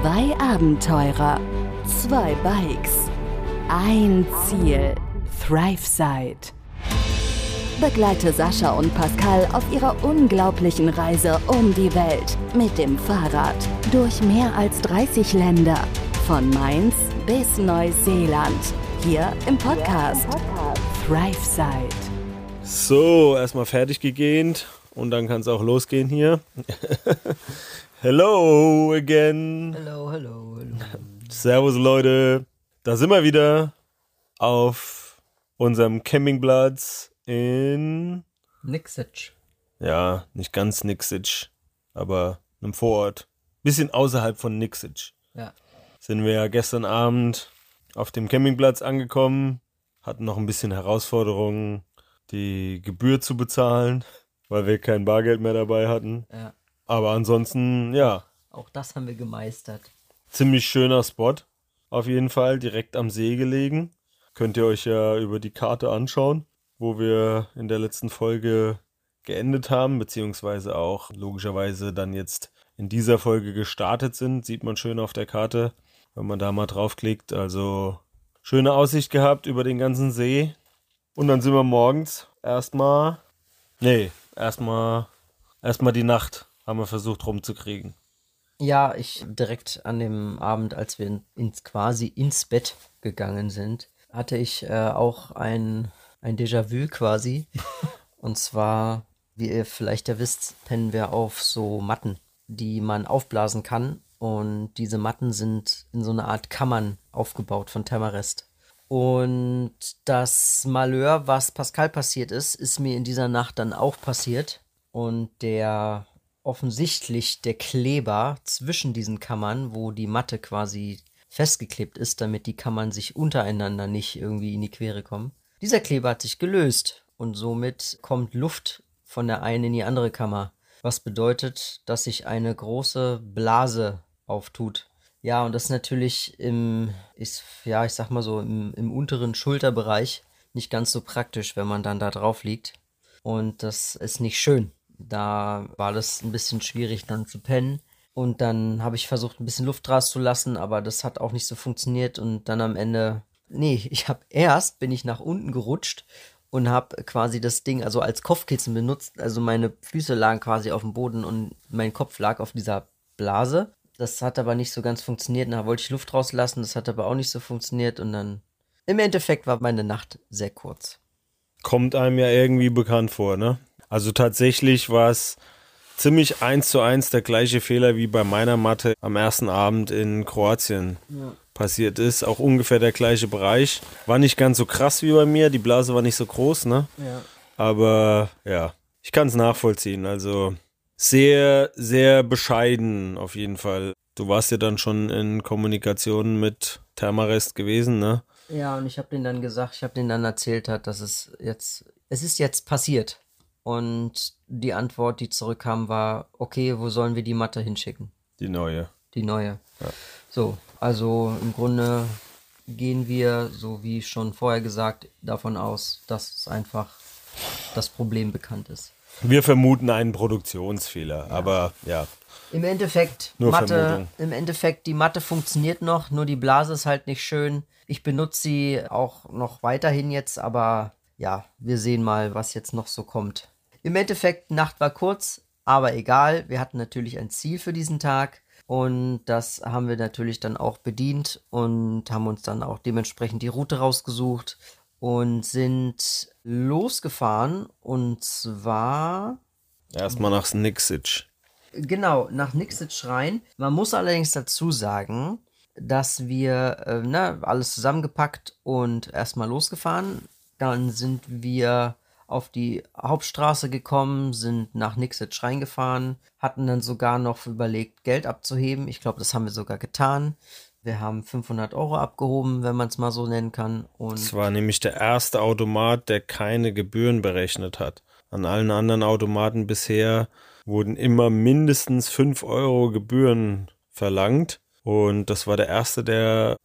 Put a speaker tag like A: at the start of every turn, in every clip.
A: Zwei Abenteurer, zwei Bikes, ein Ziel. ThriveSide. Begleite Sascha und Pascal auf ihrer unglaublichen Reise um die Welt mit dem Fahrrad durch mehr als 30 Länder. Von Mainz bis Neuseeland. Hier im Podcast, ThriveSide.
B: So, erstmal fertig gegähnt und dann kann es auch losgehen hier. hello again.
C: Hello, hello, hello.
B: Servus Leute. Da sind wir wieder auf unserem Campingplatz in
C: Nixic.
B: ja, nicht ganz Nixic, aber einem Vorort. Bisschen außerhalb von Nixic.
C: Ja.
B: Sind wir ja gestern Abend auf dem Campingplatz angekommen, hatten noch ein bisschen Herausforderungen, die Gebühr zu bezahlen, weil wir kein Bargeld mehr dabei hatten.
C: Ja.
B: Aber ansonsten, ja,
C: Auch das haben wir gemeistert.
B: ziemlich schöner Spot. Auf jeden Fall, direkt am See gelegen. Könnt ihr euch ja über die Karte anschauen, wo wir in der letzten Folge geendet haben, beziehungsweise auch logischerweise dann jetzt in dieser Folge gestartet sind. Sieht man schön auf der Karte, wenn man da mal draufklickt. Also schöne Aussicht gehabt über den ganzen See. Und dann sind wir morgens erstmal, nee, erstmal, erstmal die Nacht haben wir versucht rumzukriegen.
C: Ja, ich direkt an dem Abend, als wir ins, quasi ins Bett gegangen sind, hatte ich äh, auch ein, ein Déjà-vu quasi. Und zwar, wie ihr vielleicht ja wisst, pennen wir auf so Matten, die man aufblasen kann. Und diese Matten sind in so eine Art Kammern aufgebaut von Thermarest. Und das Malheur, was Pascal passiert ist, ist mir in dieser Nacht dann auch passiert. Und der offensichtlich der Kleber zwischen diesen Kammern, wo die Matte quasi festgeklebt ist, damit die Kammern sich untereinander nicht irgendwie in die Quere kommen. Dieser Kleber hat sich gelöst und somit kommt Luft von der einen in die andere Kammer, was bedeutet, dass sich eine große Blase auftut. Ja, und das ist natürlich im, ist, ja, ich sag mal so, im, im unteren Schulterbereich nicht ganz so praktisch, wenn man dann da drauf liegt. Und das ist nicht schön. Da war das ein bisschen schwierig dann zu pennen. Und dann habe ich versucht, ein bisschen Luft rauszulassen, aber das hat auch nicht so funktioniert. Und dann am Ende, nee, ich habe erst, bin ich nach unten gerutscht und habe quasi das Ding also als Kopfkissen benutzt. Also meine Füße lagen quasi auf dem Boden und mein Kopf lag auf dieser Blase. Das hat aber nicht so ganz funktioniert. Da wollte ich Luft rauslassen, das hat aber auch nicht so funktioniert. Und dann, im Endeffekt war meine Nacht sehr kurz.
B: kommt einem ja irgendwie bekannt vor, ne? Also tatsächlich war es ziemlich eins zu eins der gleiche Fehler wie bei meiner Matte am ersten Abend in Kroatien passiert ist. Auch ungefähr der gleiche Bereich. War nicht ganz so krass wie bei mir, die Blase war nicht so groß, ne?
C: Ja.
B: Aber ja, ich kann es nachvollziehen. Also sehr, sehr bescheiden auf jeden Fall. Du warst ja dann schon in Kommunikation mit Thermarest gewesen, ne?
C: Ja, und ich habe denen dann gesagt, ich habe denen dann erzählt hat, dass es jetzt, es ist jetzt passiert. Und die Antwort, die zurückkam, war, okay, wo sollen wir die Matte hinschicken?
B: Die neue.
C: Die neue. So, also im Grunde gehen wir, so wie schon vorher gesagt, davon aus, dass es einfach das Problem bekannt ist.
B: Wir vermuten einen Produktionsfehler, aber ja,
C: Im Endeffekt,
B: Nur
C: Mathe,
B: Vermutung.
C: im Endeffekt, die Matte funktioniert noch, nur die Blase ist halt nicht schön. Ich benutze sie auch noch weiterhin jetzt, aber ja, wir sehen mal, was jetzt noch so kommt. Im Endeffekt, Nacht war kurz, aber egal. Wir hatten natürlich ein Ziel für diesen Tag und das haben wir natürlich dann auch bedient und haben uns dann auch dementsprechend die Route rausgesucht und sind losgefahren und zwar
B: erstmal nach Snixic.
C: Genau, nach Nixic rein. Man muss allerdings dazu sagen, dass wir äh, ne, alles zusammengepackt und erstmal losgefahren. Dann sind wir auf die Hauptstraße gekommen, sind nach Nixic reingefahren, hatten dann sogar noch überlegt, Geld abzuheben. Ich glaube, das haben wir sogar getan. Wir haben 500 Euro abgehoben, wenn man es mal so nennen kann. Und
B: Es war nämlich der erste Automat, der keine Gebühren berechnet hat. An allen anderen Automaten bisher wurden immer mindestens 5 Euro Gebühren verlangt. Und das war der erste, der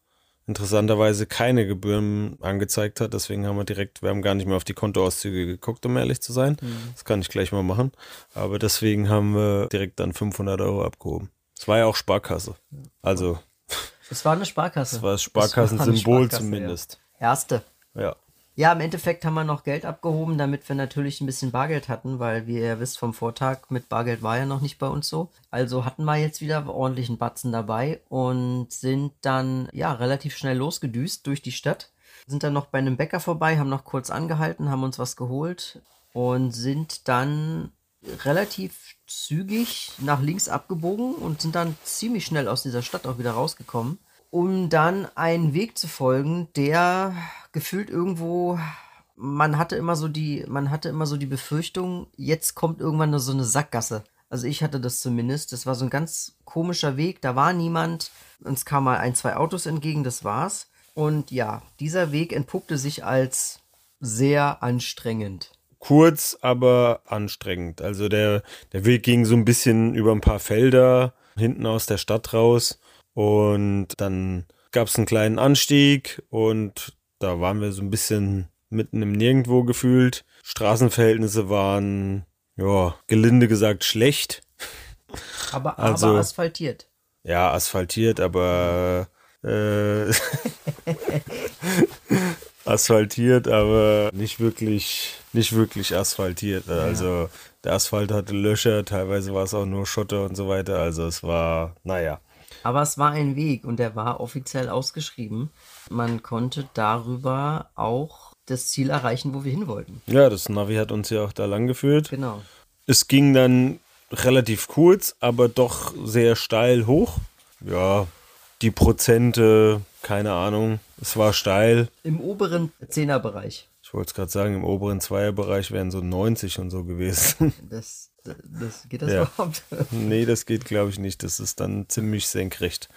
B: interessanterweise keine Gebühren angezeigt hat. Deswegen haben wir direkt, wir haben gar nicht mehr auf die Kontoauszüge geguckt, um ehrlich zu sein. Das kann ich gleich mal machen. Aber deswegen haben wir direkt dann 500 Euro abgehoben. Es war ja auch Sparkasse. Also,
C: Es war eine Sparkasse.
B: das war das
C: Es war eine
B: Sparkassensymbol
C: Sparkasse,
B: zumindest.
C: Ja. Erste.
B: Ja.
C: Ja, im Endeffekt haben wir noch Geld abgehoben, damit wir natürlich ein bisschen Bargeld hatten, weil wie ihr wisst vom Vortag mit Bargeld war ja noch nicht bei uns so. Also hatten wir jetzt wieder ordentlichen Batzen dabei und sind dann ja relativ schnell losgedüst durch die Stadt. Sind dann noch bei einem Bäcker vorbei, haben noch kurz angehalten, haben uns was geholt und sind dann relativ zügig nach links abgebogen und sind dann ziemlich schnell aus dieser Stadt auch wieder rausgekommen, um dann einen Weg zu folgen, der gefühlt irgendwo man hatte immer so die man hatte immer so die Befürchtung, jetzt kommt irgendwann so eine Sackgasse. Also ich hatte das zumindest. Das war so ein ganz komischer Weg, da war niemand. Uns kam mal ein, zwei Autos entgegen, das war's. Und ja, dieser Weg entpuppte sich als sehr anstrengend.
B: Kurz, aber anstrengend. Also der, der Weg ging so ein bisschen über ein paar Felder hinten aus der Stadt raus. Und dann gab es einen kleinen Anstieg und da waren wir so ein bisschen mitten im Nirgendwo gefühlt. Straßenverhältnisse waren, ja, gelinde gesagt schlecht.
C: Aber,
B: Also-
C: aber asphaltiert.
B: Ja, asphaltiert, aber äh, asphaltiert, aber nicht wirklich, nicht wirklich asphaltiert. Also der Asphalt hatte Löcher, teilweise war es auch nur Schotter und so weiter. Also es war, naja.
C: Aber es war ein Weg und der war offiziell ausgeschrieben. Man konnte darüber auch das Ziel erreichen, wo wir hin wollten.
B: Ja, das Navi hat uns ja auch da lang geführt.
C: Genau.
B: Es ging dann relativ kurz, aber doch sehr steil hoch. Ja, die Prozente, keine Ahnung. Es war steil.
C: Im oberen Zehnerbereich.
B: Ich wollte es gerade sagen, im oberen Zweierbereich wären so 90 und so gewesen.
C: Das, das, geht das
B: Ja.
C: überhaupt?
B: nee, das geht glaube ich nicht. Das ist dann ziemlich senkrecht.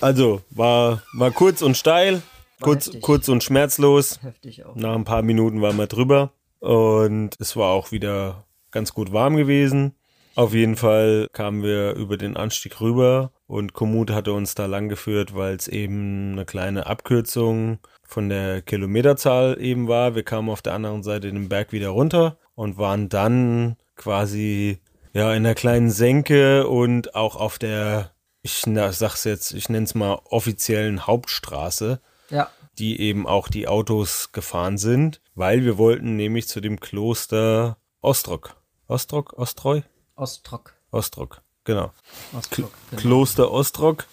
B: Also, war, war kurz und steil, kurz,
C: heftig.
B: kurz und schmerzlos.
C: Heftig auch.
B: Nach ein paar Minuten waren wir drüber und es war auch wieder ganz gut warm gewesen. Auf jeden Fall kamen wir über den Anstieg rüber und Komoot hatte uns da lang geführt, weil es eben eine kleine Abkürzung von der Kilometerzahl eben war. Wir kamen auf der anderen Seite den Berg wieder runter und waren dann quasi ja in einer kleinen Senke und auch auf der, ich na, sag's jetzt, ich nenne es mal offiziellen Hauptstraße
C: Ja.
B: die eben auch die Autos gefahren sind, weil wir wollten nämlich zu dem Kloster Ostrock. Ostrock? Ostroi?
C: Ostrock.
B: Ostrock, genau.
C: Ostrock. Genau.
B: Kloster Ostrock,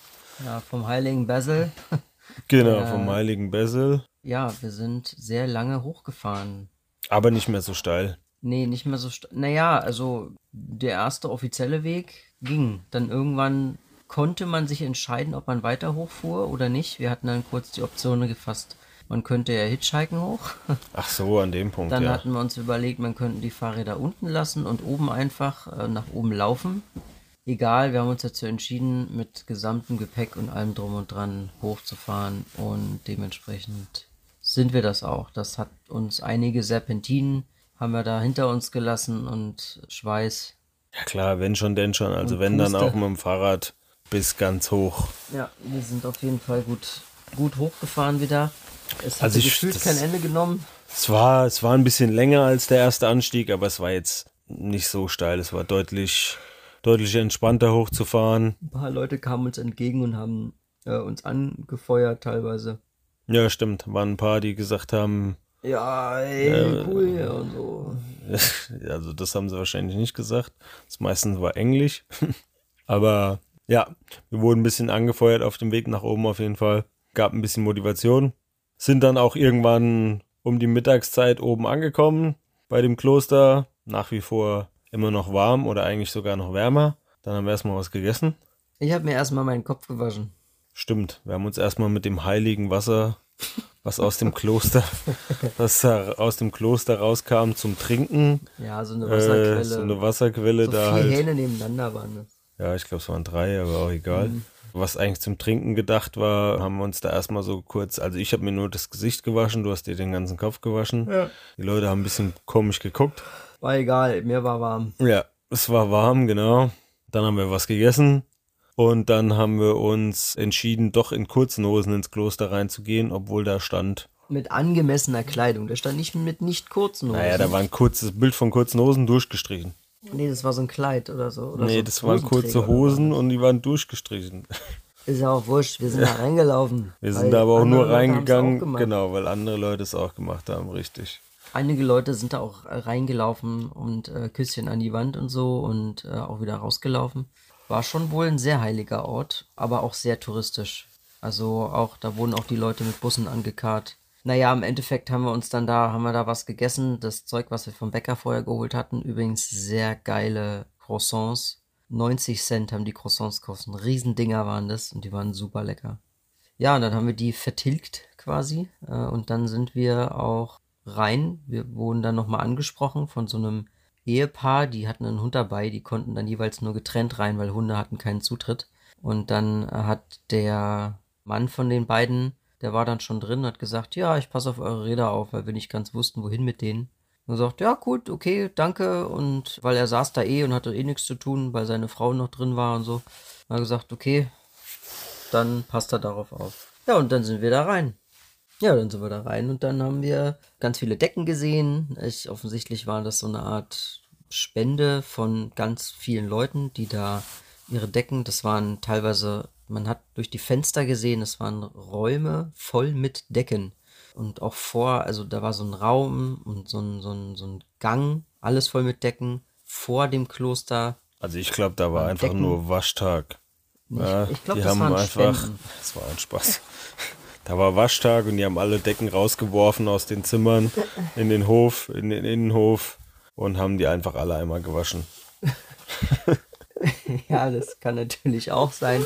C: Ja, vom heiligen Basil.
B: genau,
C: Äh.
B: vom heiligen Basil.
C: Ja, wir sind sehr lange hochgefahren.
B: Aber nicht mehr so steil.
C: Nee, nicht mehr so. Naja, also der erste offizielle Weg ging. Dann irgendwann konnte man sich entscheiden, ob man weiter hochfuhr oder nicht. Wir hatten dann kurz die Option gefasst, man könnte ja hitchhiken hoch.
B: Ach so, an dem Punkt,
C: Dann
B: ja.
C: hatten wir uns überlegt, man könnte die Fahrräder unten lassen und oben einfach äh, nach oben laufen. Egal, wir haben uns dazu entschieden, mit gesamtem Gepäck und allem drum und dran hochzufahren und dementsprechend sind wir das auch. Das hat uns einige Serpentinen haben wir da hinter uns gelassen und Schweiß.
B: Ja klar, wenn schon, denn schon. Also wenn dann
C: Puste.
B: auch mit dem Fahrrad bis ganz hoch.
C: Ja, wir sind auf jeden Fall gut, gut hochgefahren wieder. Es hat
B: Also ich-
C: gefühlt
B: das-
C: kein Ende genommen.
B: Es war, es war ein bisschen länger als der erste Anstieg, aber es war jetzt nicht so steil. Es war deutlich, deutlich entspannter hochzufahren.
C: Ein paar Leute kamen uns entgegen und haben äh, uns angefeuert teilweise.
B: Ja, stimmt. Waren ein paar, die gesagt haben,
C: Ja, ey, cool hier und so.
B: Also das haben sie wahrscheinlich nicht gesagt. Das meistens war Englisch. Aber ja, wir wurden ein bisschen angefeuert auf dem Weg nach oben auf jeden Fall. Gab ein bisschen Motivation. Sind dann auch irgendwann um die Mittagszeit oben angekommen bei dem Kloster. Nach wie vor immer noch warm oder eigentlich sogar noch wärmer. Dann haben wir erstmal was gegessen.
C: Ich habe mir erstmal meinen Kopf gewaschen.
B: Stimmt, wir haben uns erstmal mit dem heiligen Wasser, was aus dem Kloster, was da aus dem Kloster rauskam zum Trinken,
C: Ja, so eine
B: äh,
C: Wasserquelle.
B: so eine Wasserquelle
C: so
B: da
C: vier
B: halt.
C: Hähne nebeneinander waren das.
B: Ja, ich glaube, es waren drei, aber auch egal.
C: Mhm.
B: Was eigentlich zum Trinken gedacht war, haben wir uns da erstmal so kurz, also ich habe mir nur das Gesicht gewaschen, du hast dir den ganzen Kopf gewaschen.
C: Ja.
B: Die Leute haben ein bisschen komisch geguckt.
C: War egal, mir war warm.
B: Ja, es war warm, genau. Dann haben wir was gegessen und dann haben wir uns entschieden, doch in kurzen Hosen ins Kloster reinzugehen, obwohl da stand,
C: Mit angemessener Kleidung. Da stand nicht mit nicht kurzen Hosen.
B: naja, da war ein kurzes Bild von kurzen Hosen durchgestrichen.
C: Nee, das war so ein Kleid oder so. Oder
B: nee,
C: so
B: das waren kurze Hosen und die waren durchgestrichen.
C: Ist ja auch wurscht, wir sind da reingelaufen.
B: Wir sind da aber auch nur
C: auch
B: reingegangen,
C: gemacht.
B: genau, weil andere Leute es auch gemacht haben, richtig.
C: Einige Leute sind da auch reingelaufen und äh, Küsschen an die Wand und so und äh, auch wieder rausgelaufen. War schon wohl ein sehr heiliger Ort, aber auch sehr touristisch. Also auch, da wurden auch die Leute mit Bussen angekarrt. Naja, im Endeffekt haben wir uns dann da, haben wir da was gegessen. Das Zeug, was wir vom Bäcker vorher geholt hatten. Übrigens sehr geile Croissants. 90 Cent haben die Croissants gekostet. Riesendinger waren das und die waren super lecker. Ja, und dann haben wir die vertilgt quasi. Äh, und dann sind wir auch rein. Wir wurden dann nochmal angesprochen von so einem Ehepaar, die hatten einen Hund dabei, die konnten dann jeweils nur getrennt rein, weil Hunde hatten keinen Zutritt. Und dann äh, hat der Mann von den beiden, der war dann schon drin, hat gesagt, ja, ich passe auf eure Räder auf, weil wir nicht ganz wussten, wohin mit denen. Und sagt, ja, gut, okay, danke. Und weil er saß da eh und hatte eh nichts zu tun, weil seine Frau noch drin war und so, hat er gesagt, okay, dann passt er darauf auf. Ja, und dann sind wir da rein. Ja, dann sind wir da rein und dann haben wir ganz viele Decken gesehen. Ich, offensichtlich war das so eine Art Spende von ganz vielen Leuten, die da ihre Decken, das waren teilweise, man hat durch die Fenster gesehen, es waren Räume voll mit Decken. Und auch vor, also da war so ein Raum und so ein, so ein, so ein Gang, alles voll mit Decken. Vor dem Kloster
B: Also ich glaube, da war einfach
C: Decken.
B: nur Waschtag. Ja,
C: ich glaube, das waren
B: einfach,
C: Spenden.
B: das war ein Spaß. Da war Waschtag und die haben alle Decken rausgeworfen aus den Zimmern in den Hof, in den Innenhof und haben die einfach alle einmal gewaschen.
C: Ja, das kann natürlich auch sein.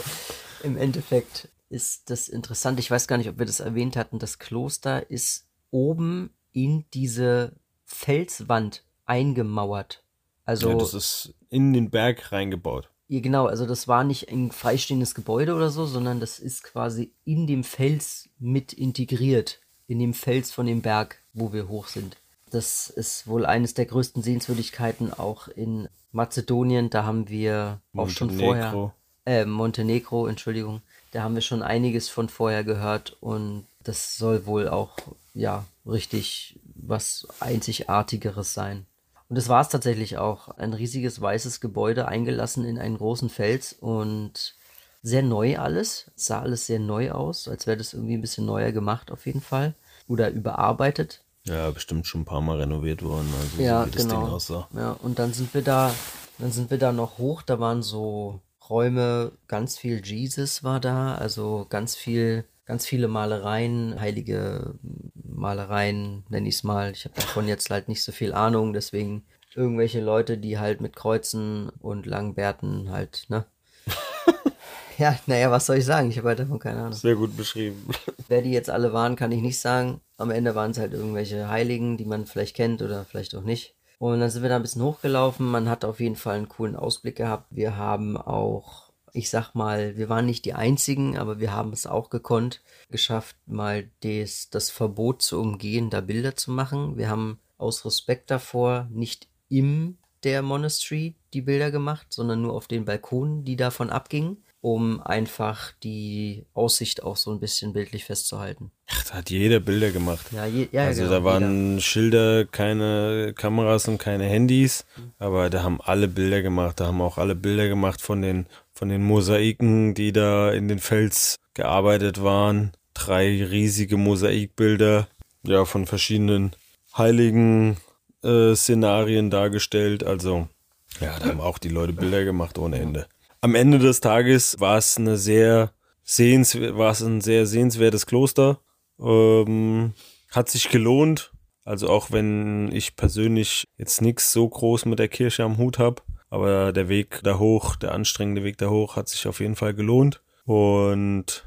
C: Im Endeffekt ist das interessant. Ich weiß gar nicht, ob wir das erwähnt hatten. Das Kloster ist oben in diese Felswand eingemauert. Also,
B: Ja, das ist in den Berg reingebaut.
C: Ja, genau, also das war nicht ein freistehendes Gebäude oder so, sondern das ist quasi in dem Fels mit integriert. In dem Fels von dem Berg, wo wir hoch sind. Das ist wohl eines der größten Sehenswürdigkeiten auch in Mazedonien. Da haben wir auch schon vorher.
B: Montenegro.
C: Äh, Montenegro, Entschuldigung. Da haben wir schon einiges von vorher gehört und das soll wohl auch, ja, richtig was Einzigartigeres sein. Und das war es tatsächlich auch. Ein riesiges weißes Gebäude eingelassen in einen großen Fels und sehr neu alles. Es sah alles sehr neu aus, als wäre das irgendwie ein bisschen neuer gemacht auf jeden Fall. Oder überarbeitet.
B: Ja, bestimmt schon ein paar Mal renoviert worden, also
C: Ja,
B: so wie das
C: genau.
B: Ding aussah.
C: Ja, und dann sind wir da, dann sind wir da noch hoch, da waren so Räume, ganz viel Jesus war da, also ganz viel, ganz viele Malereien, heilige Malereien, nenne ich es mal. Ich habe davon jetzt halt nicht so viel Ahnung, deswegen irgendwelche Leute, die halt mit Kreuzen und langen Bärten halt, ne? ja, naja, was soll ich sagen? Ich habe halt davon keine Ahnung.
B: Sehr gut beschrieben.
C: Wer die jetzt alle waren, kann ich nicht sagen. Am Ende waren es halt irgendwelche Heiligen, die man vielleicht kennt oder vielleicht auch nicht. Und dann sind wir da ein bisschen hochgelaufen. Man hat auf jeden Fall einen coolen Ausblick gehabt. Wir haben auch, ich sag mal, wir waren nicht die einzigen, aber wir haben es auch gekonnt, geschafft, mal des, das Verbot zu umgehen, da Bilder zu machen. Wir haben aus Respekt davor nicht im der Monastery die Bilder gemacht, sondern nur auf den Balkonen, die davon abgingen, um einfach die Aussicht auch so ein bisschen bildlich festzuhalten.
B: Ach, da hat jeder Bilder gemacht.
C: Ja, je, ja
B: also
C: genau,
B: da waren Schilder, keine Kameras und keine Handys, aber da haben alle Bilder gemacht. Da haben auch alle Bilder gemacht von den, von den Mosaiken, die da in den Fels gearbeitet waren. Drei riesige Mosaikbilder, ja, von verschiedenen heiligen äh, Szenarien dargestellt. Also, ja, da haben auch die Leute Bilder gemacht ohne Ende. Am Ende des Tages war es eine sehr sehens war es ein sehr sehenswertes Kloster. Ähm, hat sich gelohnt. Also auch wenn ich persönlich jetzt nichts so groß mit der Kirche am Hut habe, aber der Weg da hoch, der anstrengende Weg da hoch, hat sich auf jeden Fall gelohnt. Und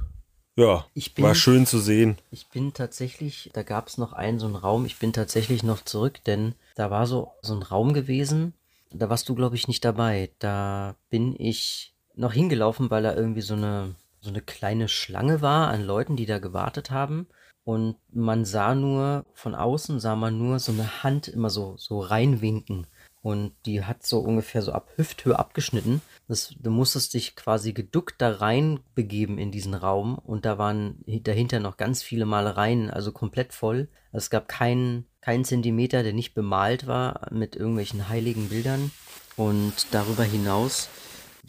B: ja,
C: bin-
B: war schön zu sehen.
C: Ich bin tatsächlich, da gab es noch einen so einen Raum, ich bin tatsächlich noch zurück, denn da war so, so ein Raum gewesen, da warst du, glaube ich, nicht dabei. Da bin ich noch hingelaufen, weil da irgendwie so eine, so eine kleine Schlange war an Leuten, die da gewartet haben. Und man sah nur, von außen sah man nur so eine Hand immer so, so reinwinken. Und die hat so ungefähr so ab Hüfthöhe abgeschnitten. Das, du musstest dich quasi geduckt da rein begeben in diesen Raum. Und da waren hi- dahinter noch ganz viele Malereien, also komplett voll. Also es gab keinen, keinen Zentimeter, der nicht bemalt war mit irgendwelchen heiligen Bildern. Und darüber hinaus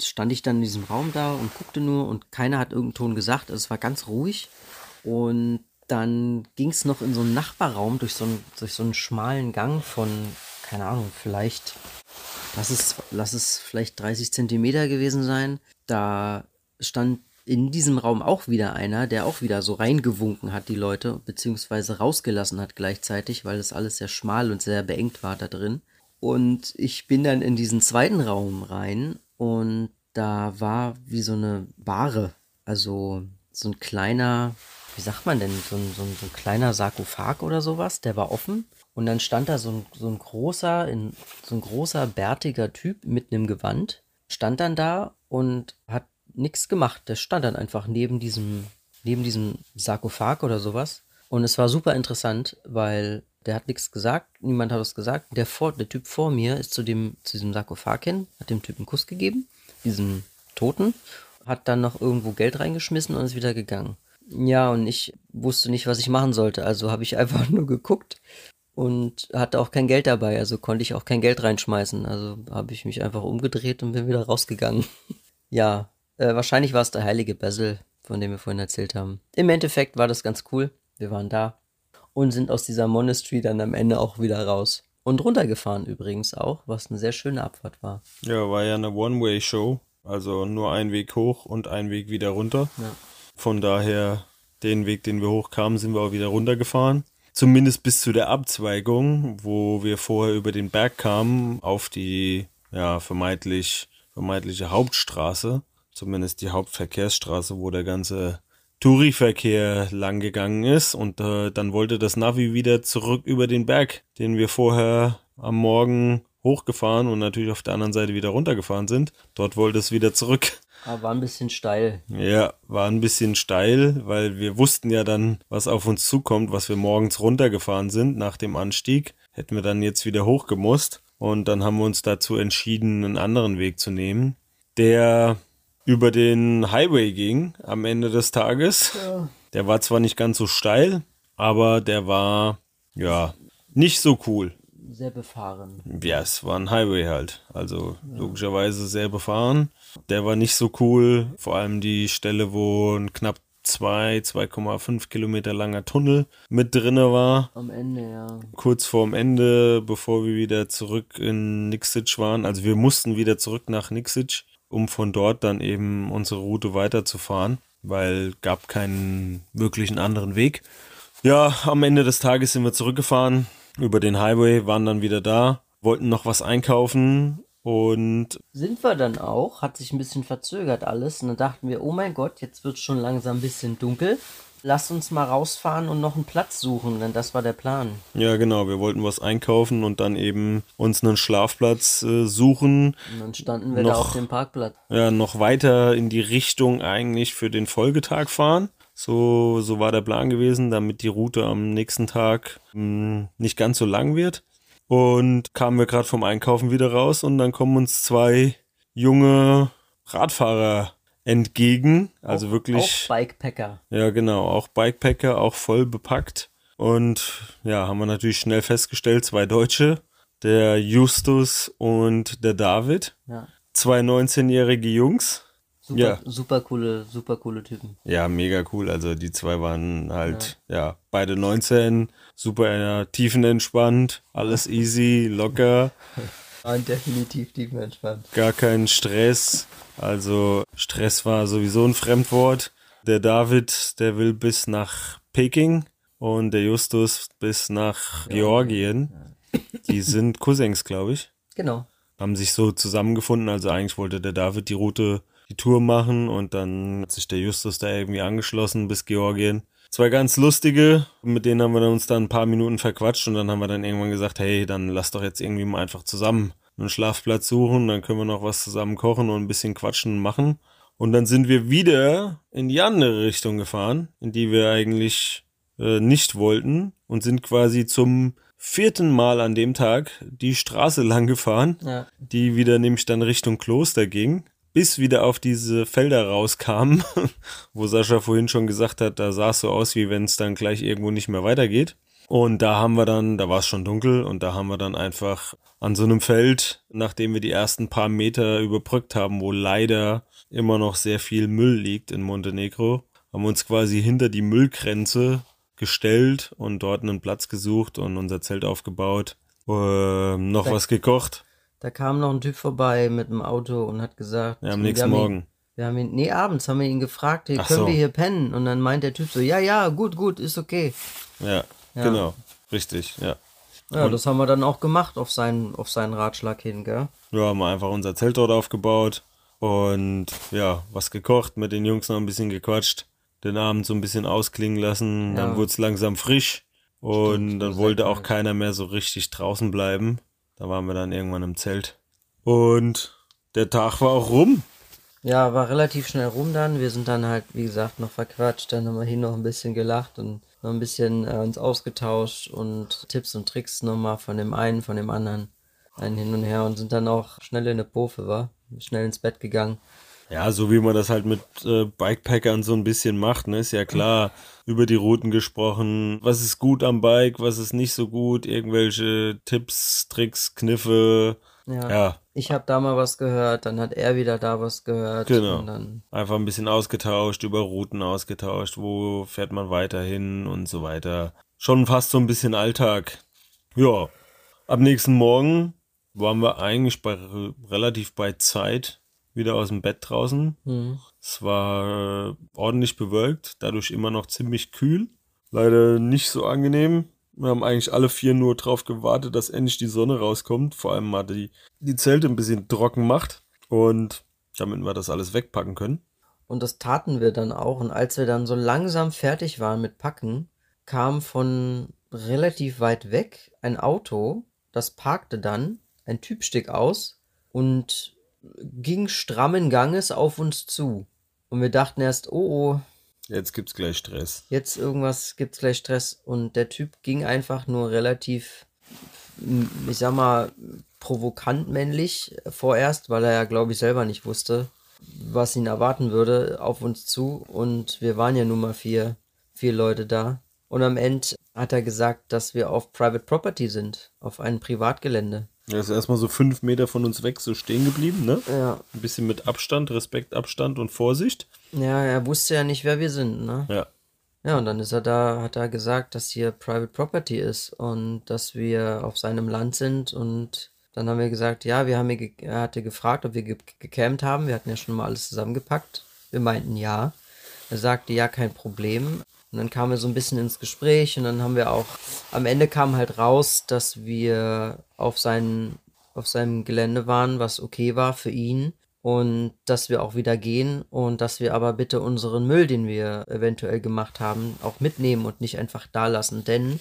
C: stand ich dann in diesem Raum da und guckte nur und keiner hat irgendeinen Ton gesagt. Also es war ganz ruhig. Und dann ging es noch in so einen Nachbarraum durch so einen, durch so einen schmalen Gang von, keine Ahnung, vielleicht, lass es, lass es vielleicht 30 Zentimeter gewesen sein. Da stand in diesem Raum auch wieder einer, der auch wieder so reingewunken hat, die Leute, beziehungsweise rausgelassen hat gleichzeitig, weil das alles sehr schmal und sehr beengt war da drin. Und ich bin dann in diesen zweiten Raum rein und da war wie so eine Ware, also so ein kleiner, wie sagt man denn, so ein, so ein, so ein kleiner Sarkophag oder sowas, der war offen. Und dann stand da so ein, so ein großer, in, so ein großer, bärtiger Typ mit einem Gewand, stand dann da und hat nichts gemacht. Der stand dann einfach neben diesem, neben diesem Sarkophag oder sowas. Und es war super interessant, weil der hat nichts gesagt, niemand hat was gesagt. Der, vor, der Typ vor mir ist zu, dem, zu diesem Sarkophag hin, hat dem Typen einen Kuss gegeben, diesem Toten, hat dann noch irgendwo Geld reingeschmissen und ist wieder gegangen. Ja, und ich wusste nicht, was ich machen sollte, also habe ich einfach nur geguckt und hatte auch kein Geld dabei, also konnte ich auch kein Geld reinschmeißen. Also habe ich mich einfach umgedreht und bin wieder rausgegangen. ja, äh, wahrscheinlich war es der heilige Basil, von dem wir vorhin erzählt haben. Im Endeffekt war das ganz cool. Wir waren da und sind aus dieser Monastery dann am Ende auch wieder raus. Und runtergefahren übrigens auch, was eine sehr schöne Abfahrt war.
B: Ja, war ja eine One-Way-Show. Also nur ein Weg hoch und ein Weg wieder runter.
C: Ja.
B: Von daher, den Weg, den wir hochkamen, sind wir auch wieder runtergefahren. Zumindest bis zu der Abzweigung, wo wir vorher über den Berg kamen, auf die ja, vermeintlich, vermeintliche Hauptstraße. Zumindest die Hauptverkehrsstraße, wo der ganze Touri-Verkehr lang gegangen ist. Und äh, dann wollte das Navi wieder zurück über den Berg, den wir vorher am Morgen hochgefahren und natürlich auf der anderen Seite wieder runtergefahren sind. Dort wollte es wieder zurück.
C: Aber war ein bisschen steil.
B: Ja, war ein bisschen steil, weil wir wussten ja dann, was auf uns zukommt, was wir morgens runtergefahren sind nach dem Anstieg. Hätten wir dann jetzt wieder hochgemusst. Und dann haben wir uns dazu entschieden, einen anderen Weg zu nehmen, der über den Highway ging am Ende des Tages.
C: Ja.
B: Der war zwar nicht ganz so steil, aber der war, ja, nicht so cool.
C: Sehr befahren.
B: Ja, es war ein Highway halt. Also logischerweise sehr befahren. Der war nicht so cool. Vor allem die Stelle, wo ein knapp 2, 2,5 Kilometer langer Tunnel mit drinne war.
C: Am Ende, ja.
B: Kurz vorm Ende, bevor wir wieder zurück in Nixic waren. Also wir mussten wieder zurück nach Nixic, um von dort dann eben unsere Route weiterzufahren, weil gab keinen wirklichen anderen Weg. Ja, am Ende des Tages sind wir zurückgefahren über den Highway, waren dann wieder da, wollten noch was einkaufen und
C: Sind wir dann auch, hat sich ein bisschen verzögert alles. Und dann dachten wir, oh mein Gott, jetzt wird schon langsam ein bisschen dunkel. Lass uns mal rausfahren und noch einen Platz suchen, denn das war der Plan.
B: ja genau, wir wollten was einkaufen und dann eben uns einen Schlafplatz äh, suchen.
C: Und dann standen wir da
B: Noch-
C: auf dem Parkplatz.
B: Ja, noch weiter in die Richtung eigentlich für den Folgetag fahren. So, so war der Plan gewesen, damit die Route am nächsten Tag mh, nicht ganz so lang wird. Und kamen wir gerade vom Einkaufen wieder raus und dann kommen uns zwei junge Radfahrer entgegen. Also
C: auch,
B: wirklich.
C: Auch Bikepacker.
B: Ja, genau, auch Bikepacker, auch voll bepackt. Und ja, haben wir natürlich schnell festgestellt, zwei Deutsche, der Justus und der David.
C: Ja.
B: Zwei 19-jährige Jungs.
C: Super,
B: Ja.
C: super coole, super coole Typen.
B: Ja, mega cool. Also die zwei waren halt, ja, beide 19, super tiefenentspannt, alles easy, locker,
C: Waren definitiv tiefenentspannt.
B: gar kein Stress. Also Stress war sowieso ein Fremdwort. Der David, der will bis nach Peking und der Justus bis nach Georgien. Die sind Cousins, glaube ich.
C: Genau.
B: Haben sich so zusammengefunden. Also eigentlich wollte der David die Route, die Tour machen und dann hat sich der Justus da irgendwie angeschlossen bis Georgien. Zwei ganz lustige, mit denen haben wir uns dann ein paar Minuten verquatscht und dann haben wir dann irgendwann gesagt, hey, dann lass doch jetzt irgendwie mal einfach zusammen einen Schlafplatz suchen, dann können wir noch was zusammen kochen und ein bisschen quatschen und machen. Und dann sind wir wieder in die andere Richtung gefahren, in die wir eigentlich äh, nicht wollten und sind quasi zum vierten Mal an dem Tag die Straße lang gefahren,
C: Ja.
B: die wieder nämlich dann Richtung Kloster ging, bis wieder auf diese Felder rauskam, wo Sascha vorhin schon gesagt hat, da sah es so aus, wie wenn es dann gleich irgendwo nicht mehr weitergeht. Und da haben wir dann, da war es schon dunkel und da haben wir dann einfach an so einem Feld, nachdem wir die ersten paar Meter überbrückt haben, wo leider immer noch sehr viel Müll liegt in Montenegro, haben uns quasi hinter die Müllgrenze gestellt und dort einen Platz gesucht und unser Zelt aufgebaut, äh, noch was gekocht.
C: Da kam noch ein Typ vorbei mit dem Auto und hat gesagt,
B: Ja, am
C: wir
B: nächsten
C: haben ihn-
B: Morgen.
C: Wir haben ihn, nee, abends haben wir ihn gefragt, hey, können
B: so.
C: wir hier pennen? Und dann meint der Typ so, ja, ja, gut, gut, ist okay.
B: Ja,
C: Ja.
B: genau. Richtig, ja.
C: Ja, das haben wir dann auch gemacht auf seinen, auf seinen Ratschlag hin, gell?
B: Ja, haben wir einfach unser Zelt dort aufgebaut und ja, was gekocht, mit den Jungs noch ein bisschen gequatscht, den Abend so ein bisschen ausklingen lassen, dann
C: Ja.
B: wurde es langsam frisch und
C: Stimmt,
B: dann wollte auch keiner mehr so richtig draußen bleiben. Da waren wir dann irgendwann im Zelt. Und der Tag war auch rum.
C: Ja, war relativ schnell rum dann. Wir sind dann halt, wie gesagt, noch verquatscht. Dann haben wir hier noch ein bisschen gelacht und noch ein bisschen äh, uns ausgetauscht und Tipps und Tricks nochmal von dem einen, von dem anderen. Einen hin und her und sind dann auch schnell in der Pofe, war. Schnell ins Bett gegangen.
B: Ja, so wie man das halt mit äh, Bikepackern so ein bisschen macht, ne? Ist ja klar, über die Routen gesprochen. Was ist gut am Bike, was ist nicht so gut, irgendwelche Tipps, Tricks, Kniffe.
C: Ja.
B: Ja,
C: Ich habe da mal was gehört, dann hat er wieder da was gehört.
B: Genau.
C: Und dann,
B: einfach ein bisschen ausgetauscht, über Routen ausgetauscht, wo fährt man weiterhin und so weiter. Schon fast so ein bisschen Alltag. Ja, am nächsten Morgen waren wir eigentlich bei relativ bei Zeit wieder aus dem Bett draußen.
C: hm.
B: Es war äh, ordentlich bewölkt, dadurch immer noch ziemlich kühl. Leider nicht so angenehm. Wir haben eigentlich alle vier nur drauf gewartet, dass endlich die Sonne rauskommt. Vor allem mal die, die Zelte ein bisschen trocken macht. Und damit wir das alles wegpacken können.
C: Und das taten wir dann auch. Und als wir dann so langsam fertig waren mit Packen, kam von relativ weit weg ein Auto, das parkte dann, ein Typ stieg aus und ging strammen Ganges auf uns zu. Und wir dachten erst, oh, oh,
B: Jetzt gibt's gleich Stress.
C: jetzt irgendwas gibt's gleich Stress. Und der Typ ging einfach nur relativ, ich sag mal, provokant männlich vorerst, weil er ja, glaube ich, selber nicht wusste, was ihn erwarten würde, auf uns zu. Und wir waren ja nun mal vier, vier Leute da. Und am Ende hat er gesagt, dass wir auf Private Property sind, auf einem Privatgelände.
B: Er ist erstmal so fünf Meter von uns weg so stehen geblieben, ne?
C: Ja.
B: Ein bisschen mit Abstand, Respekt, Abstand und Vorsicht.
C: Ja, er wusste ja nicht, wer wir sind, ne?
B: Ja.
C: Ja, und dann ist er da, hat er gesagt, dass hier Private Property ist und dass wir auf seinem Land sind und dann haben wir gesagt, ja, wir haben hier, ge- er hatte gefragt, ob wir ge gecampt haben. Wir hatten ja schon mal alles zusammengepackt. Wir meinten ja. Er sagte, ja, kein Problem. Und dann kamen wir so ein bisschen ins Gespräch und dann haben wir auch, am Ende kam halt raus, dass wir auf, seinen, auf seinem Gelände waren, was okay war für ihn. Und dass wir auch wieder gehen und dass wir aber bitte unseren Müll, den wir eventuell gemacht haben, auch mitnehmen und nicht einfach da lassen, denn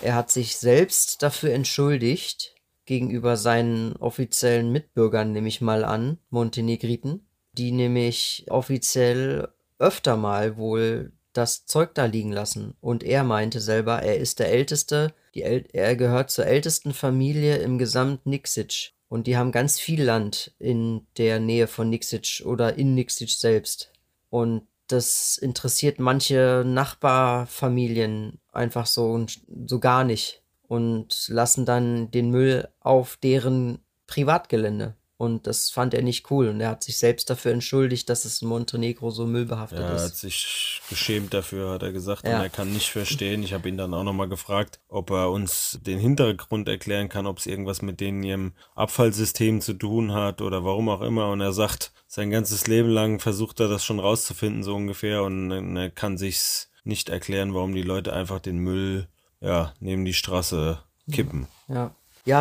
C: er hat sich selbst dafür entschuldigt gegenüber seinen offiziellen Mitbürgern, nehme ich mal an, Montenegriten, die nämlich offiziell öfter mal wohl das Zeug da liegen lassen. Und er meinte selber, er ist der Älteste, El er gehört zur ältesten Familie im Gesamt Niksic. Und die haben ganz viel Land in der Nähe von Niksic oder in Niksic selbst. Und das interessiert manche Nachbarfamilien einfach so, so gar nicht und lassen dann den Müll auf deren Privatgelände. Und das fand er nicht cool. Und er hat sich selbst dafür entschuldigt, dass es in Montenegro so müllbehaftet
B: Ja, er hat
C: ist.
B: sich geschämt dafür, hat er gesagt.
C: Ja.
B: Und er kann nicht verstehen. Ich habe ihn dann auch nochmal gefragt, ob er uns den Hintergrund erklären kann, ob es irgendwas mit denen ihrem Abfallsystem zu tun hat oder warum auch immer. Und er sagt, sein ganzes Leben lang versucht er das schon rauszufinden, so ungefähr. Und er kann sich's nicht erklären, warum die Leute einfach den Müll, ja, neben die Straße kippen.
C: Ja. Ja,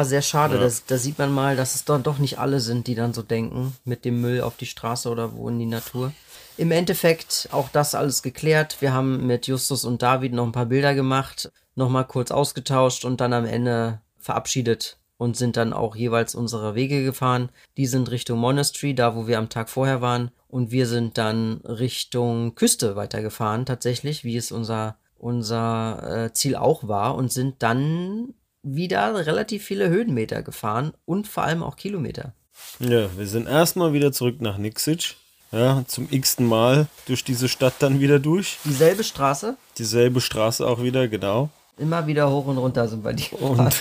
C: sehr schade.
B: Ja.
C: Das, da sieht man mal, dass es dann doch nicht alle sind, die dann so denken, mit dem Müll auf die Straße oder wo in die Natur. Im Endeffekt auch das alles geklärt. Wir haben mit Justus und David noch ein paar Bilder gemacht, nochmal kurz ausgetauscht und dann am Ende verabschiedet und sind dann auch jeweils unsere Wege gefahren. Die sind Richtung Monastery, da wo wir am Tag vorher waren. Und wir sind dann Richtung Küste weitergefahren, tatsächlich, wie es unser, unser äh, Ziel auch war. Und sind dann wieder relativ viele Höhenmeter gefahren und vor allem auch Kilometer.
B: Ja, wir sind erstmal wieder zurück nach Nixic. Ja, zum x-ten Mal durch diese Stadt dann wieder durch.
C: Dieselbe Straße,
B: Dieselbe Straße auch wieder, genau.
C: Immer wieder hoch und runter sind bei dir.
B: Und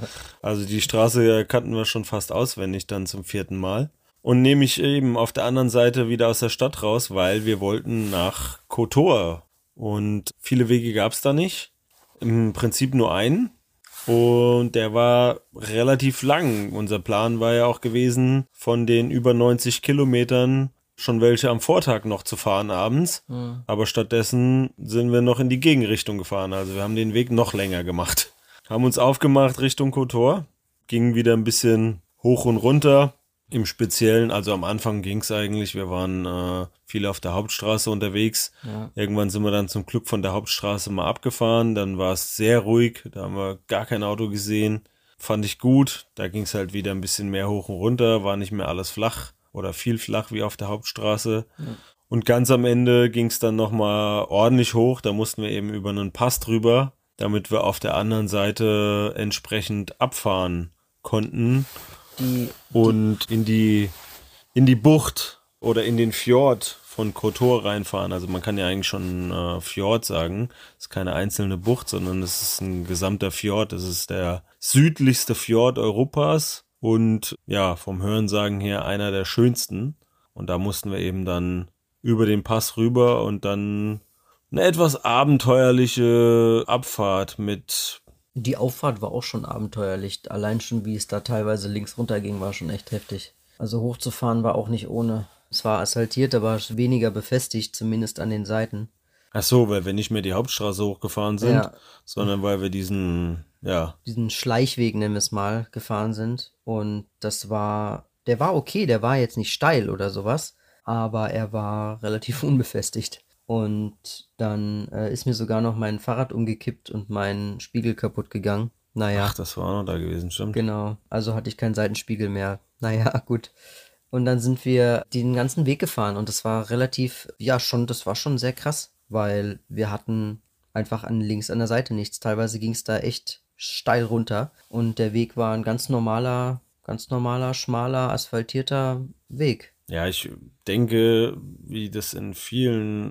B: also die Straße kannten wir schon fast auswendig dann zum vierten Mal. Und nehme ich eben auf der anderen Seite wieder aus der Stadt raus, weil wir wollten nach Kotor. Und viele Wege gab es da nicht. Im Prinzip nur einen. Und der war relativ lang. Unser Plan war ja auch gewesen, von den über 90 Kilometern schon welche am Vortag noch zu fahren abends. Mhm. Aber stattdessen sind wir noch in die Gegenrichtung gefahren. Also wir haben den Weg noch länger gemacht. Haben uns aufgemacht Richtung Kotor. Gingen wieder ein bisschen hoch und runter. Im Speziellen, also am Anfang ging es eigentlich, wir waren äh, viel auf der Hauptstraße unterwegs. Ja. Irgendwann sind wir dann zum Glück von der Hauptstraße mal abgefahren. Dann war es sehr ruhig, da haben wir gar kein Auto gesehen. Fand ich gut. Da ging es halt wieder ein bisschen mehr hoch und runter, war nicht mehr alles flach oder viel flach wie auf der Hauptstraße. Ja. Und ganz am Ende ging es dann nochmal ordentlich hoch. Da mussten wir eben über einen Pass drüber, damit wir auf der anderen Seite entsprechend abfahren konnten die, und in die in die Bucht oder in den Fjord von Kotor reinfahren. Also man kann ja eigentlich schon äh, Fjord sagen. Es ist keine einzelne Bucht, sondern es ist ein gesamter Fjord. Es ist der südlichste Fjord Europas und ja, vom Hörensagen her einer der schönsten. Und da mussten wir eben dann über den Pass rüber und dann eine etwas abenteuerliche Abfahrt mit
C: die Auffahrt war auch schon abenteuerlich. Allein schon, wie es da teilweise links runter ging, war schon echt heftig. Also hochzufahren war auch nicht ohne. Es war asphaltiert, aber weniger befestigt, zumindest an den Seiten.
B: Ach so, weil wir nicht mehr die Hauptstraße hochgefahren sind, ja. sondern weil wir diesen, ja.
C: Diesen Schleichweg, nennen wir es mal, gefahren sind. Und das war, der war okay, der war jetzt nicht steil oder sowas, aber er war relativ unbefestigt. Und dann äh, ist mir sogar noch mein Fahrrad umgekippt und mein Spiegel kaputt gegangen. Naja.
B: Ach, das war auch noch da gewesen, stimmt.
C: Genau. Also hatte ich keinen Seitenspiegel mehr. Naja, gut. Und dann sind wir den ganzen Weg gefahren und das war relativ, ja, schon, das war schon sehr krass, weil wir hatten einfach an links an der Seite nichts. Teilweise ging es da echt steil runter und der Weg war ein ganz normaler, ganz normaler, schmaler, asphaltierter Weg.
B: Ja, ich denke, wie das in vielen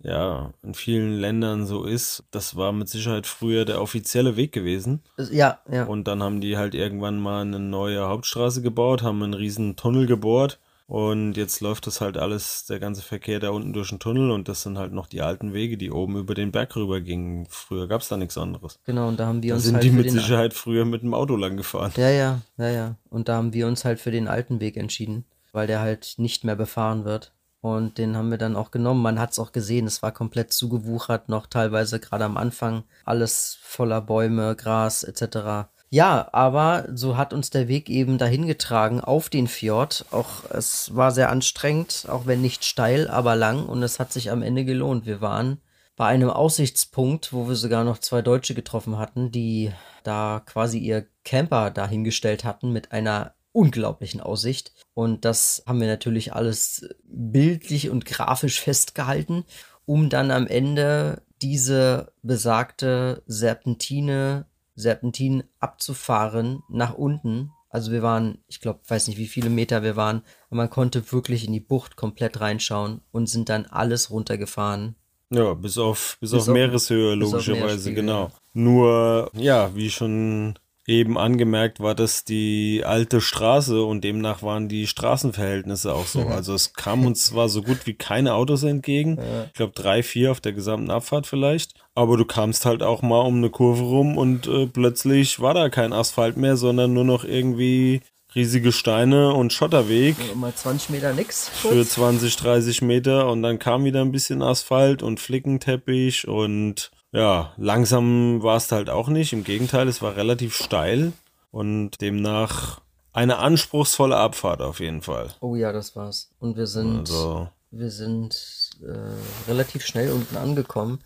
B: ja, in vielen Ländern so ist. Das war mit Sicherheit früher der offizielle Weg gewesen.
C: Ja, ja.
B: Und dann haben die halt irgendwann mal eine neue Hauptstraße gebaut, haben einen riesen Tunnel gebohrt. Und jetzt läuft das halt alles, der ganze Verkehr da unten durch den Tunnel und das sind halt noch die alten Wege, die oben über den Berg rüber gingen. Früher gab es da nichts anderes.
C: Genau, und da haben wir
B: da
C: uns
B: sind halt die mit Sicherheit früher mit dem Auto lang gefahren.
C: Ja, ja, ja, ja. Und da haben wir uns halt für den alten Weg entschieden, weil der halt nicht mehr befahren wird. Und den haben wir dann auch genommen. Man hat es auch gesehen, es war komplett zugewuchert, noch teilweise gerade am Anfang. Alles voller Bäume, Gras etc. Ja, aber so hat uns der Weg eben dahin getragen auf den Fjord. Auch es war sehr anstrengend, auch wenn nicht steil, aber lang und es hat sich am Ende gelohnt. Wir waren bei einem Aussichtspunkt, wo wir sogar noch zwei Deutsche getroffen hatten, die da quasi ihr Camper dahingestellt hatten mit einer unglaublichen Aussicht. Und das haben wir natürlich alles bildlich und grafisch festgehalten, um dann am Ende diese besagte Serpentine, Serpentin abzufahren nach unten. Also wir waren, ich glaube, weiß nicht, wie viele Meter wir waren, aber man konnte wirklich in die Bucht komplett reinschauen und sind dann alles runtergefahren.
B: Ja, bis auf, bis, bis auf, auf Meereshöhe, logischerweise, genau. Nur, ja, wie schon eben angemerkt, war das die alte Straße und demnach waren die Straßenverhältnisse auch so. Also es kam uns zwar so gut wie keine Autos entgegen, ich glaube drei, vier auf der gesamten Abfahrt vielleicht, aber du kamst halt auch mal um eine Kurve rum und äh, plötzlich war da kein Asphalt mehr, sondern nur noch irgendwie riesige Steine und Schotterweg.
C: Ja, mal 20 Meter nix.
B: Für 20, 30 Meter und dann kam wieder ein bisschen Asphalt und Flickenteppich und ja, langsam war es halt auch nicht. Im Gegenteil, es war relativ steil und demnach eine anspruchsvolle Abfahrt auf jeden Fall.
C: Oh ja, das war's. Und wir sind, also. wir sind äh, relativ schnell unten angekommen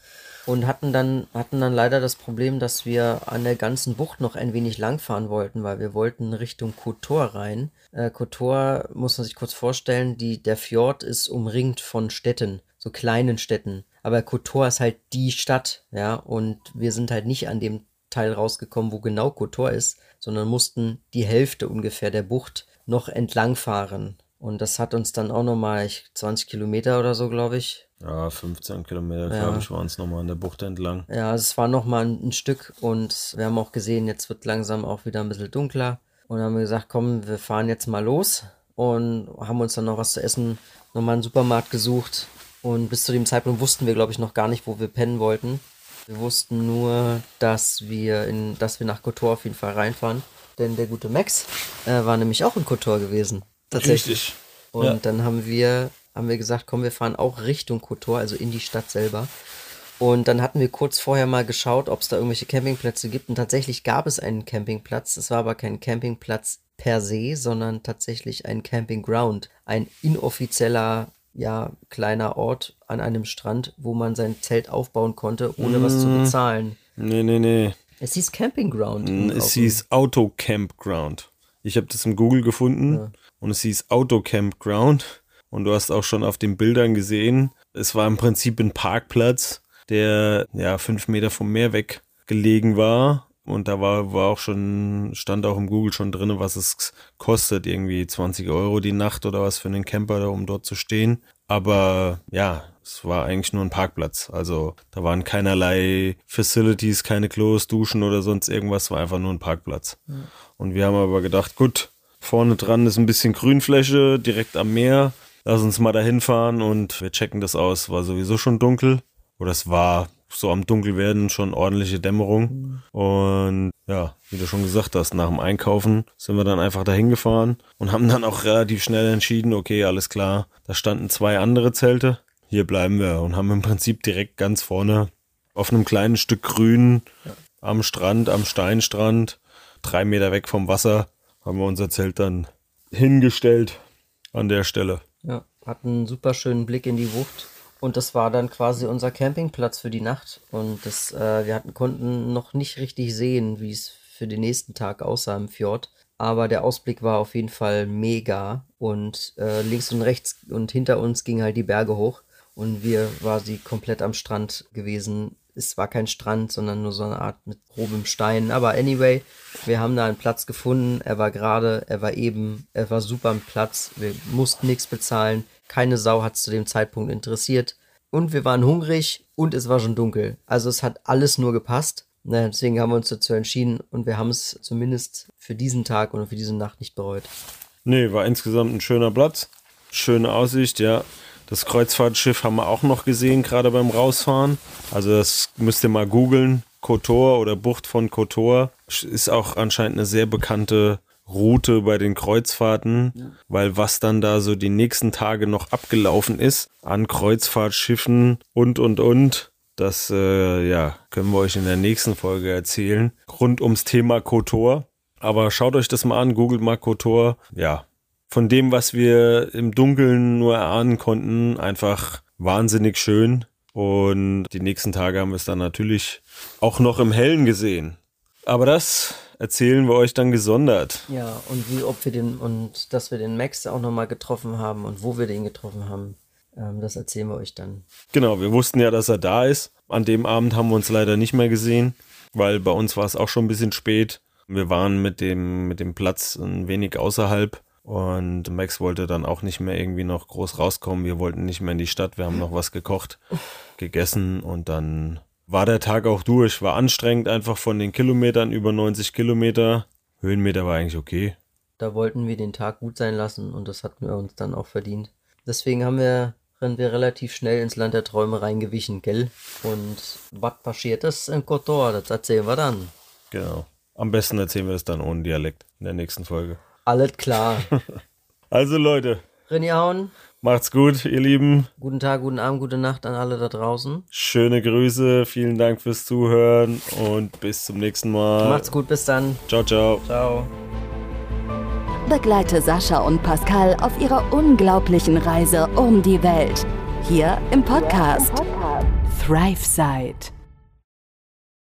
C: und hatten dann, hatten dann leider das Problem, dass wir an der ganzen Bucht noch ein wenig langfahren wollten, weil wir wollten Richtung Kotor rein. Äh, Kotor muss man sich kurz vorstellen, die, der Fjord ist umringt von Städten, so kleinen Städten. Aber Kotor ist halt die Stadt, ja, und wir sind halt nicht an dem Teil rausgekommen, wo genau Kotor ist, sondern mussten die Hälfte ungefähr der Bucht noch entlang fahren. Und das hat uns dann auch nochmal 20 Kilometer oder so, glaube ich,
B: Ja, 15 Kilometer,
C: Ja.
B: glaube ich, waren es nochmal an der Bucht entlang.
C: Ja, es war noch mal ein, ein Stück und wir haben auch gesehen, jetzt wird langsam auch wieder ein bisschen dunkler. Und dann haben wir gesagt, komm, wir fahren jetzt mal los und haben uns dann noch was zu essen, nochmal einen Supermarkt gesucht. Und bis zu dem Zeitpunkt wussten wir, glaube ich, noch gar nicht, wo wir pennen wollten. Wir wussten nur, dass wir in, dass wir nach Kotor auf jeden Fall reinfahren. Denn der gute Max äh, war nämlich auch in Kotor gewesen. Tatsächlich. Und
B: Ja.
C: dann haben wir, haben wir gesagt, komm, wir fahren auch Richtung Kotor, also in die Stadt selber. Und dann hatten wir kurz vorher mal geschaut, ob es da irgendwelche Campingplätze gibt. Und tatsächlich gab es einen Campingplatz. Es war aber kein Campingplatz per se, sondern tatsächlich ein Campingground. Ein inoffizieller, ja, kleiner Ort an einem Strand, wo man sein Zelt aufbauen konnte, ohne was zu bezahlen.
B: Nee, nee, nee.
C: Es hieß Campingground.
B: Mm,
C: auf
B: Es hieß Auto Campground. Ich habe das im Google gefunden und es hieß Auto Campground. Und du hast auch schon auf den Bildern gesehen, es war im Prinzip ein Parkplatz, der ja fünf Meter vom Meer weg gelegen war. Und da war, war auch schon, stand auch im Google schon drin, was es kostet. Irgendwie 20 Euro die Nacht oder was für einen Camper da, um dort zu stehen. Aber ja, es war eigentlich nur ein Parkplatz. Also da waren keinerlei Facilities, keine Klos, Duschen oder sonst irgendwas, war einfach nur ein Parkplatz. Und wir haben aber gedacht, gut, vorne dran ist ein bisschen Grünfläche, direkt am Meer. Lass uns mal dahin fahren und wir checken das aus. War sowieso schon dunkel. Oder es war so am Dunkelwerden schon ordentliche Dämmerung. Und ja, wie du schon gesagt hast, nach dem Einkaufen sind wir dann einfach dahin gefahren und haben dann auch relativ schnell entschieden, okay, alles klar, da standen zwei andere Zelte. Hier bleiben wir und haben im Prinzip direkt ganz vorne auf einem kleinen Stück Grün am Strand, am Steinstrand, drei Meter weg vom Wasser, haben wir unser Zelt dann hingestellt an der Stelle.
C: Ja, hatten einen super schönen Blick in die Bucht. Und das war dann quasi unser Campingplatz für die Nacht. Und das, äh, wir hatten, konnten noch nicht richtig sehen, wie es für den nächsten Tag aussah im Fjord. Aber der Ausblick war auf jeden Fall mega. Und äh, links und rechts und hinter uns gingen halt die Berge hoch. Und wir war sie komplett am Strand gewesen. Es war kein Strand, sondern nur so eine Art mit grobem Stein. Aber anyway, wir haben da einen Platz gefunden. Er war gerade, er war eben, er war super am Platz. Wir mussten nichts bezahlen. Keine Sau hat es zu dem Zeitpunkt interessiert. Und wir waren hungrig und es war schon dunkel. Also es hat alles nur gepasst. Na, deswegen haben wir uns dazu entschieden und wir haben es zumindest für diesen Tag und für diese Nacht nicht bereut.
B: Nee, war insgesamt ein schöner Platz. Schöne Aussicht, ja. Das Kreuzfahrtschiff haben wir auch noch gesehen, gerade beim Rausfahren. Also das müsst ihr mal googeln. Kotor oder Bucht von Kotor ist auch anscheinend eine sehr bekannte Route bei den Kreuzfahrten, weil was dann da so die nächsten Tage noch abgelaufen ist an Kreuzfahrtschiffen und und und, das äh, ja können wir euch in der nächsten Folge erzählen rund ums Thema Kotor. Aber schaut euch das mal an, googelt mal Kotor. Ja, von dem, was wir im Dunkeln nur erahnen konnten, einfach wahnsinnig schön. Und die nächsten Tage haben wir es dann natürlich auch noch im Hellen gesehen. Aber das erzählen wir euch dann gesondert.
C: Ja, und wie, ob wir den, und dass wir den Max auch nochmal getroffen haben und wo wir den getroffen haben, ähm, das erzählen wir euch dann.
B: Genau, wir wussten ja, dass er da ist. An dem Abend haben wir uns leider nicht mehr gesehen, weil bei uns war es auch schon ein bisschen spät. Wir waren mit dem, mit dem Platz ein wenig außerhalb und Max wollte dann auch nicht mehr irgendwie noch groß rauskommen. Wir wollten nicht mehr in die Stadt. Wir haben noch was gekocht, gegessen und dann war der Tag auch durch. War anstrengend einfach von den Kilometern über 90 Kilometer. Höhenmeter war eigentlich okay.
C: Da wollten wir den Tag gut sein lassen und das hatten wir uns dann auch verdient. Deswegen haben wir, sind wir relativ schnell ins Land der Träume reingewichen, gell? Und was passiert ist in Kotor, das erzählen wir dann.
B: Genau. Am besten erzählen wir das dann ohne Dialekt in der nächsten Folge.
C: Alles klar.
B: Also Leute,
C: Rinjahauen,
B: macht's gut, ihr Lieben.
C: guten Tag, guten Abend, gute Nacht an alle da draußen.
B: Schöne Grüße, vielen Dank fürs Zuhören und bis zum nächsten Mal.
C: Macht's gut, bis dann.
B: Ciao, ciao.
C: Ciao.
A: Begleite Sascha und Pascal auf ihrer unglaublichen Reise um die Welt. Hier im Podcast ThriveSide.